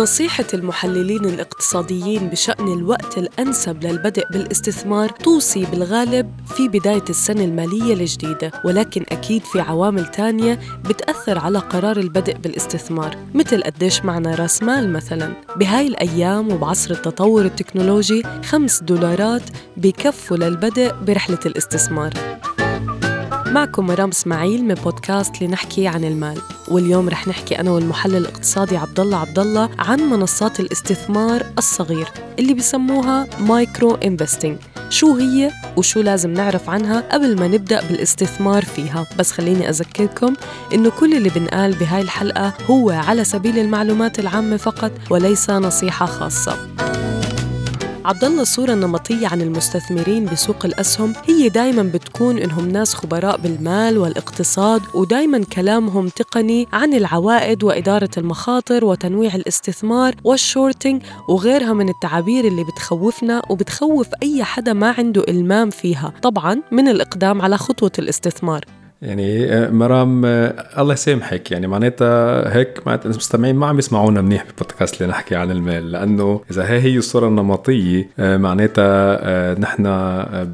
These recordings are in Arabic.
نصيحة المحللين الاقتصاديين بشأن الوقت الأنسب للبدء بالاستثمار توصي بالغالب في بداية السنة المالية الجديدة ولكن أكيد في عوامل تانية بتأثر على قرار البدء بالاستثمار مثل قديش معنا راس مال مثلا. بهاي الأيام وبعصر التطور التكنولوجي خمس دولارات بكفوا للبدء برحلة الاستثمار. معكم مرام إسماعيل من بودكاست لنحكي عن المال. واليوم رح نحكي أنا والمحلل الاقتصادي عبد الله عبد الله عن منصات الاستثمار الصغير اللي بسموها micro investing شو هي وشو لازم نعرف عنها قبل ما نبدأ بالاستثمار فيها. بس خليني أذكركم إنه كل اللي بنقال بهاي الحلقة هو على سبيل المعلومات العامة فقط وليس نصيحة خاصة. عبد الله الصورة النمطية عن المستثمرين بسوق الأسهم. هي دايما بتكون إنهم ناس خبراء بالمال والاقتصاد ودايما كلامهم تقني عن العوائد وإدارة المخاطر وتنويع الاستثمار وال shorting وغيرها من التعابير اللي بتخوفنا وبتخوف أي حدا ما عنده إلمام فيها. طبعا من الإقدام على خطوة الاستثمار. يعني آه، مرام آه، الله يسامحك يعني معناتها هيك معناتها المستمعين ما عم يسمعونا منيح بالبودكاست اللي نحكي عن المال لأنه إذا هي هي الصورة النمطية آه، معناتها نحن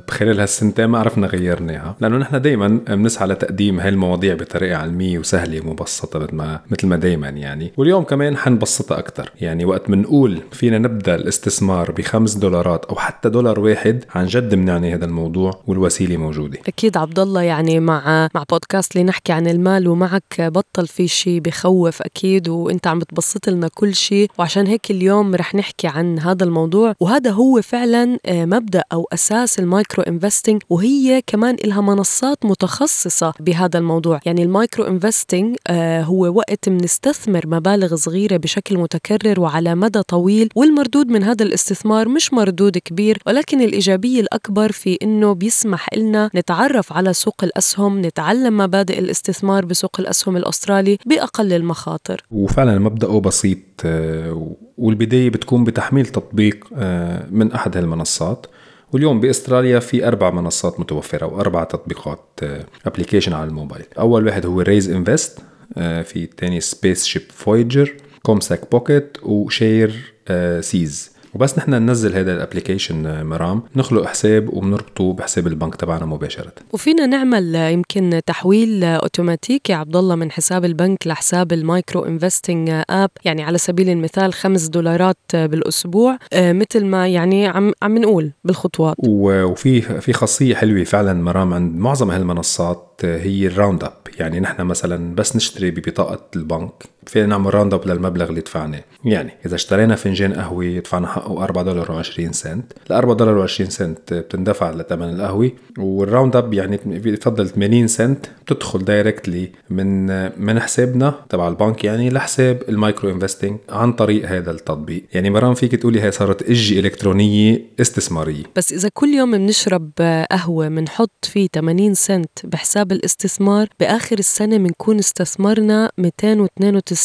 بخلال هالسنتين ما عرفنا غيرناها لأنه نحن دائما بنسعى لتقديم هاي المواضيع بطريقة علمية وسهلة ومبسطة مثل ما مثل ما دائما يعني. واليوم كمان حنبسطها أكثر يعني وقت بنقول فينا نبدأ الاستثمار بخمس دولارات أو حتى دولار واحد عن جد بنعني هذا الموضوع والوسيلة موجودة. أكيد عبد الله يعني مع مع بودكاست لنحكي عن المال ومعك بطل في شيء بخوف أكيد وأنت عم بتبسط لنا كل شيء وعشان هيك اليوم رح نحكي عن هذا الموضوع وهذا هو فعلا آه، مبدأ أو أساس ال micro investing وهي كمان إلها منصات متخصصة بهذا الموضوع. يعني ال micro investing آه، هو وقت بنستثمر مبالغ صغيرة بشكل متكرر وعلى مدى طويل والمردود من هذا الاستثمار مش مردود كبير ولكن الإيجابية الأكبر في إنه بيسمح لنا نتعرف على سوق الأسهم نتعرف نتعلم مبادئ الاستثمار بسوق الأسهم الأسترالي بأقل المخاطر. وفعلا مبدأه بسيط آه، والبداية بتكون بتحميل تطبيق آه، من أحد هالمنصات. واليوم بأستراليا في أربع منصات متوفرة وأربع تطبيقات application آه، على الموبايل. أول واحد هو Raiz Invest في الثاني Spaceship Voyager CommSec Pocket و Sharesies وبس نحن ننزل هذا ال application آه، مرام. نخلق حساب وبنربطه بحساب البنك تبعنا مباشرة. وفينا نعمل آه، يمكن تحويل آه، اوتوماتيكي عبد الله من حساب البنك لحساب ال micro investing app. يعني على سبيل المثال خمس دولارات بالأسبوع مثل ما يعني عم عم نقول بالخطوات. وفي في خاصية حلوة فعلا مرام عند معظم هالمنصات هي ال round up يعني نحن مثلا بس نشتري ببطاقة البنك. فينا نعمل round up للمبلغ اللي دفعناه يعني إذا اشترينا فنجان قهوة دفعنا حقه 4 دولار و20 سنت. ال 4 دولار و20 سنت بتندفع لثمن القهوة. وال round up يعني بفضل 80 سنت بتدخل directly من من حسابنا تبع البنك يعني لحساب ال micro investing عن طريق هذا التطبيق. يعني مرام فيك تقولي هي صارت قجة إلكترونية استثمارية. بس إذا كل يوم بنشرب قهوة بنحط فيه 80 سنت بحساب الاستثمار بآخر السنة بنكون استثمرنا 292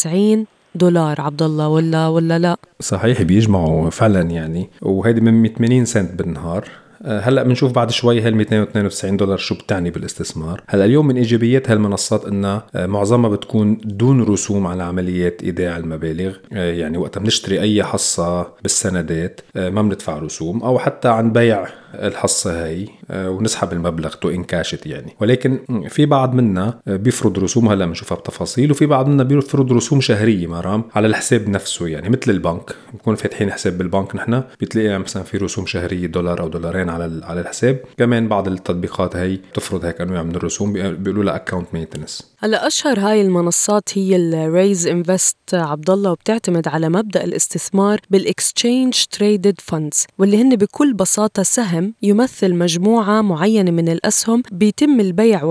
دولار عبد الله ولا ولا لا؟ صحيح بيجمعوا فعلا يعني. وهيدي من 80 سنت بالنهار. آه، هلأ بنشوف بعد شوي هال 292 دولار شو بتعني بالاستثمار. هلأ اليوم من إيجابيات هالمنصات انها آه، معظمها بتكون دون رسوم على عمليات إيداع المبالغ. آه، يعني وقتها بنشتري أي حصة بالسندات ما بندفع رسوم. أو حتى عن بيع الحصة هاي آه، ونسحب المبلغ to encash it يعني. ولكن في بعض منا آه، بيفرض رسوم هلأ بنشوفها بتفاصيل وفي بعض منا بيفرض رسوم شهرية مرام على الحساب نفسه يعني مثل البنك. بنكون فاتحين حساب بالبنك نحن بتلاقي مثلا في رسوم شهرية دولار أو دولارين على على الحساب. كمان بعض التطبيقات هي بتفرض هيك أنواع من الرسوم بيقولوا لها account maintenance هلأ أشهر هاي المنصات هي ال Raiz Invest عبد الله وبتعتمد على مبدأ الاستثمار بال exchange traded funds واللي هن بكل بساطة سهم سهم يمثل مجموعة معينة من الأسهم بيتم البيع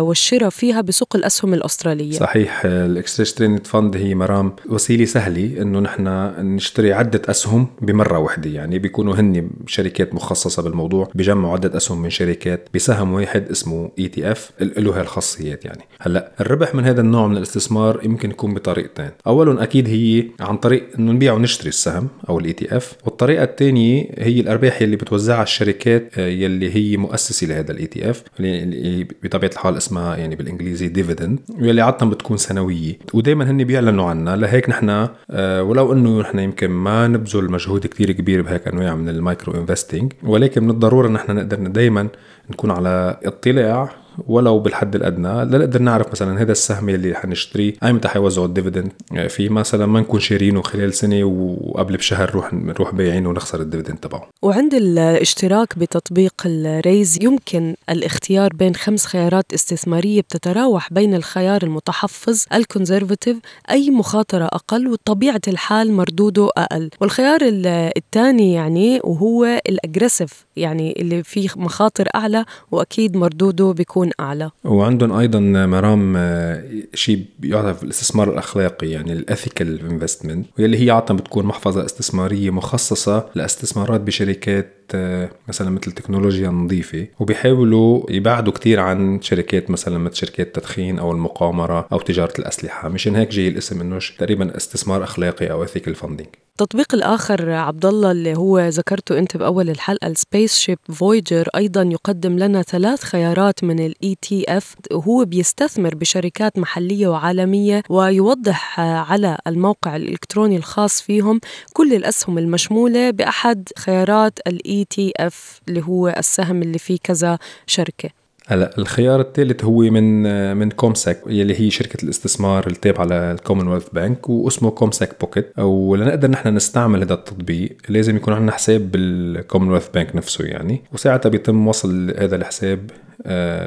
والشراء فيها بسوق الأسهم الأسترالية. صحيح ال exchange traded fund هي مرام وسيلة سهلة إنه نحن نشتري عدة أسهم بمرة واحدة. يعني بيكونوا هن شركات مخصصة بالموضوع بيجمعوا عدة أسهم من شركات بسهم واحد اسمه ETF له هالخاصيات يعني. هلأ الربح من هذا النوع من الاستثمار يمكن يكون بطريقتين. اولا أكيد هي عن طريق إنه نبيع ونشتري السهم أو ال ETF والطريقة الثانية هي الأرباح اللي بتوزعها الشركات آه، يلي هي مؤسسة لهذا ال ETF اللي بطبيعة الحال اسمها يعني بالإنجليزي dividend واللي عاده بتكون سنوية. ودائما هن بيعلنوا عنها. لهيك نحن آه، ولو إنه نحن يمكن ما نبذل مجهود كثير كبير بهيك أنواع من ال micro investing ولكن من الضروره نحن نقدر دائما نكون على اطلاع ولو بالحد الأدنى لنقدر نعرف مثلا هذا السهم اللي حنشتريه ايمتى حيوزعوا ال dividend في مثلا ما نكون شارينه خلال سنة وقبل بشهر نروح نروح بايعينه ونخسر ال dividend تبعه. وعند الاشتراك بتطبيق ال Raiz يمكن الاختيار بين خمس خيارات استثمارية بتتراوح بين الخيار المتحفظ ال conservative أي مخاطرة أقل وطبيعة الحال مردوده أقل. والخيار الثاني يعني وهو ال aggressive يعني اللي فيه مخاطر أعلى وأكيد مردوده بيكون يكون أعلى. وعندهم أيضا مرام آه، شيء يعرف الاستثمار الأخلاقي يعني ال ethical investment واللي هي عادة بتكون محفظة استثمارية مخصصة لإستثمارات بشركات آه، مثلا مثل تكنولوجيا نظيفة. وبيحاولوا يبعدوا كتير عن شركات مثلا مثل شركات التدخين أو المقامرة أو تجارة الأسلحة. مشان هيك جاي الاسم إنه تقريبا استثمار أخلاقي أو ethical funding. التطبيق الآخر عبد الله اللي هو ذكرته أنت بأول الحلقة ال Spaceship Voyager أيضا يقدم لنا ثلاث خيارات من ال ETF وهو بيستثمر بشركات محلية وعالمية ويوضح على الموقع الإلكتروني الخاص فيهم كل الأسهم المشمولة بأحد خيارات ال ETF اللي هو السهم اللي فيه كذا شركة. هلا الخيار الثالث هو من من CommSec يلي هي شركة الاستثمار التابعة لل Commonwealth Bank واسمه CommSec Pocket ولنقدر نحن نستعمل هذا التطبيق لازم يكون عندنا حساب بال Commonwealth Bank نفسه يعني. وساعتها بيتم وصل هذا الحساب آه،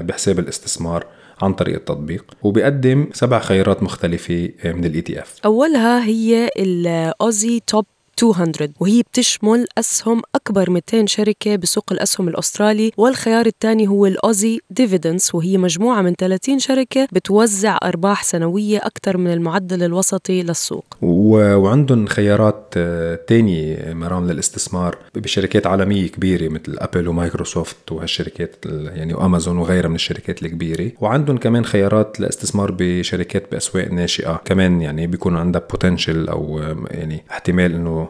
بحساب الاستثمار عن طريق التطبيق وبيقدم سبع خيارات مختلفة من ال ETF أولها هي ال Aussie Top 200 وهي بتشمل أسهم أكبر 200 شركة بسوق الأسهم الأسترالي والخيار الثاني هو ال Aussie Dividends وهي مجموعة من 30 شركة بتوزع أرباح سنوية أكثر من المعدل الوسطي للسوق وعندهم خيارات آه، تانية مرام للاستثمار بشركات عالمية كبيرة مثل أبل ومايكروسوفت وهالشركات يعني وأمازون وغيرها من الشركات الكبيرة وعندهم كمان خيارات لاستثمار بشركات بأسواق ناشئة كمان يعني بيكون عندها potential أو يعني احتمال إنه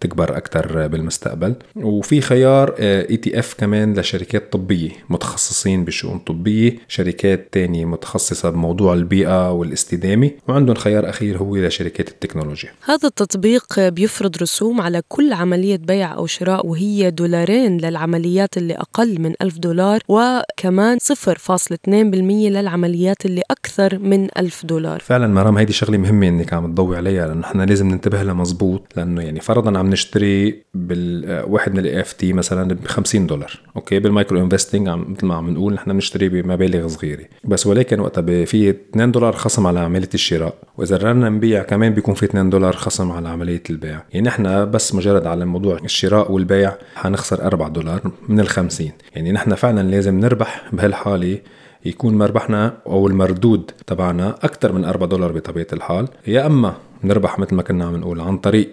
تكبر أكثر بالمستقبل. وفي خيار ETF كمان لشركات طبية متخصصين بشؤون طبية شركات تانية متخصصة بموضوع البيئة والاستدامة وعندهم خيار أخير هو لشركات التكنولوجيا. هذا التطبيق بيفرض رسوم على كل عملية بيع أو شراء وهي دولارين للعمليات اللي أقل من ألف دولار وكمان 0.2% للعمليات اللي أكثر من ألف دولار. فعلا مرام هيدي شغلة مهمة إنك عم تضوي عليها لأنه نحن لازم ننتبه لها مزبوط لأنه يعني فرضا عم نشتري بالواحد من ال EFT مثلا ب 50 دولار. okay؟ بال micro investing عم مثل ما عم نقول نحن بنشتري بمبالغ صغيرة. بس ولكن وقتها في 2 دولار خصم على عملية الشراء. وإذا قررنا نبيع كمان بيكون في 2 دولار خصم على عملية البيع. يعني نحن بس مجرد على موضوع الشراء والبيع حنخسر 4 دولار من ال 50 يعني نحن فعلا لازم نربح بهالحالة يكون مربحنا أو المردود تبعنا أكثر من 4 دولار بطبيعة الحال. يا أما نربح مثل ما كنا عم نقول عن طريق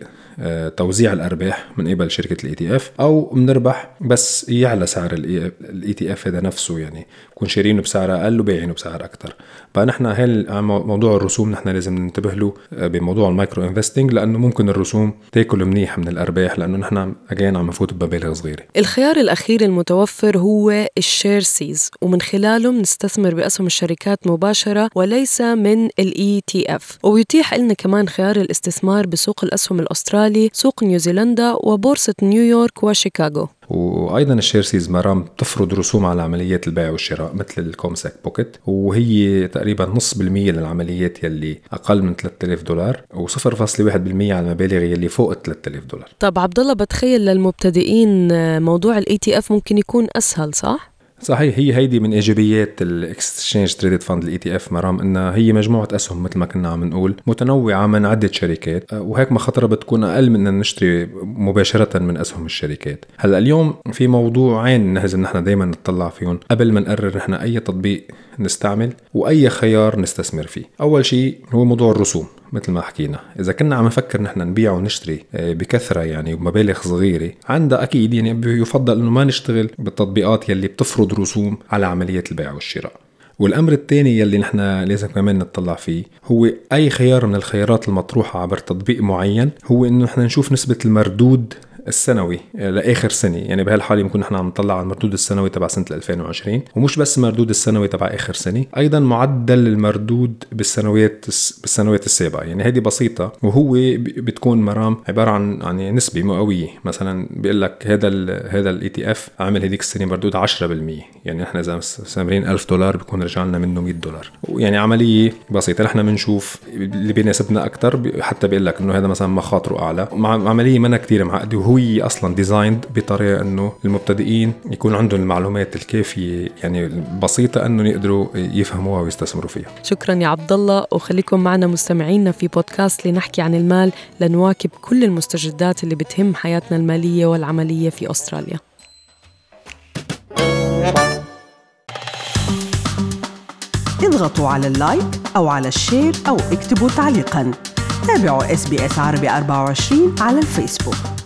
توزيع الأرباح من قبل شركة ال ETF أو بنربح بس يعلى سعر ال ETF هذا نفسه يعني نكون شارينه بسعر أقل وبايعينه بسعر أكثر فنحن هل موضوع الرسوم نحن لازم ننتبه له آه، بموضوع ال micro investing لأنه ممكن الرسوم تاكل منيح من الأرباح لأنه نحن again عم نفوت بمبالغ صغيرة. الخيار الأخير المتوفر هو ال Sharesies ومن خلاله بنستثمر بأسهم الشركات مباشرة وليس من ال ETF ويتيح لنا كمان خيار الاستثمار بسوق الأسهم الاسترالي الأسترالي سوق نيوزيلندا وبورصة نيويورك وشيكاغو وأيضا ال Sharesies مرام تفرض رسوم على عمليات البيع والشراء مثل ال CommSec Pocket وهي تقريبا نص بالمية للعمليات يلي أقل من 3000 دولار و0.1% على المبالغ يلي فوق 3000 دولار طب عبد الله بتخيل للمبتدئين موضوع ال ETF ممكن يكون أسهل صح؟ صحيح هي هيدي من إيجابيات ال exchange traded fund ال ETF مرام انها هي مجموعة أسهم مثل ما كنا عم نقول متنوعة من عدة شركات آه، وهيك مخاطرها بتكون أقل من ان نشتري مباشرة من أسهم الشركات. هلأ اليوم في موضوعين لازم نحن دائما نطلع فيهم قبل ما نقرر نحن أي تطبيق نستعمل وأي خيار نستثمر فيه. أول شيء هو موضوع الرسوم. مثل ما حكينا. إذا كنا عم نفكر نحن نبيع ونشتري آه، بكثرة يعني ومبالغ صغيرة عندها أكيد يعني يفضل إنه ما نشتغل بالتطبيقات يلي بتفرض رسوم على عملية البيع والشراء. والأمر الثاني يلي نحن لازم كمان نطلع فيه هو أي خيار من الخيارات المطروحة عبر تطبيق معين هو إنه نحن نشوف نسبة المردود السنوي لآخر سنة. يعني بهالحالة بنكون نحن عم نطلع على المردود السنوي تبع سنة 2020 ومش بس المردود السنوي تبع آخر سنة أيضا معدل المردود بالسنوات بالسنوات السابقه يعني هذه بسيطة وهو بتكون مرام عبارة عن يعني نسبة مئوية. مثلا بيقول لك هذا ال هذا ال ETF عمل هذيك السنة مردود 10% يعني نحن إذا مستثمرين 1000 دولار بيكون رجع لنا منه 100 دولار. يعني عملية بسيطة. نحن بنشوف اللي بيناسبنا أكثر حتى بيقول لك إنه هذا مثلا مخاطره أعلى. عملية ما كثير معقدة. وهو هي أصلا designed بطريقة إنه المبتدئين يكون عندهم المعلومات الكافية يعني بسيطه انه يقدروا يفهموها ويستثمروا فيها. شكرا يا عبد الله وخليكم معنا مستمعينا في بودكاست لنحكي عن المال لنواكب كل المستجدات اللي بتهم حياتنا المالية والعملية في أستراليا. اضغطوا على ال like أو على ال share أو اكتبوا تعليقاً. تابعوا SBS عربي 24 على الفيسبوك.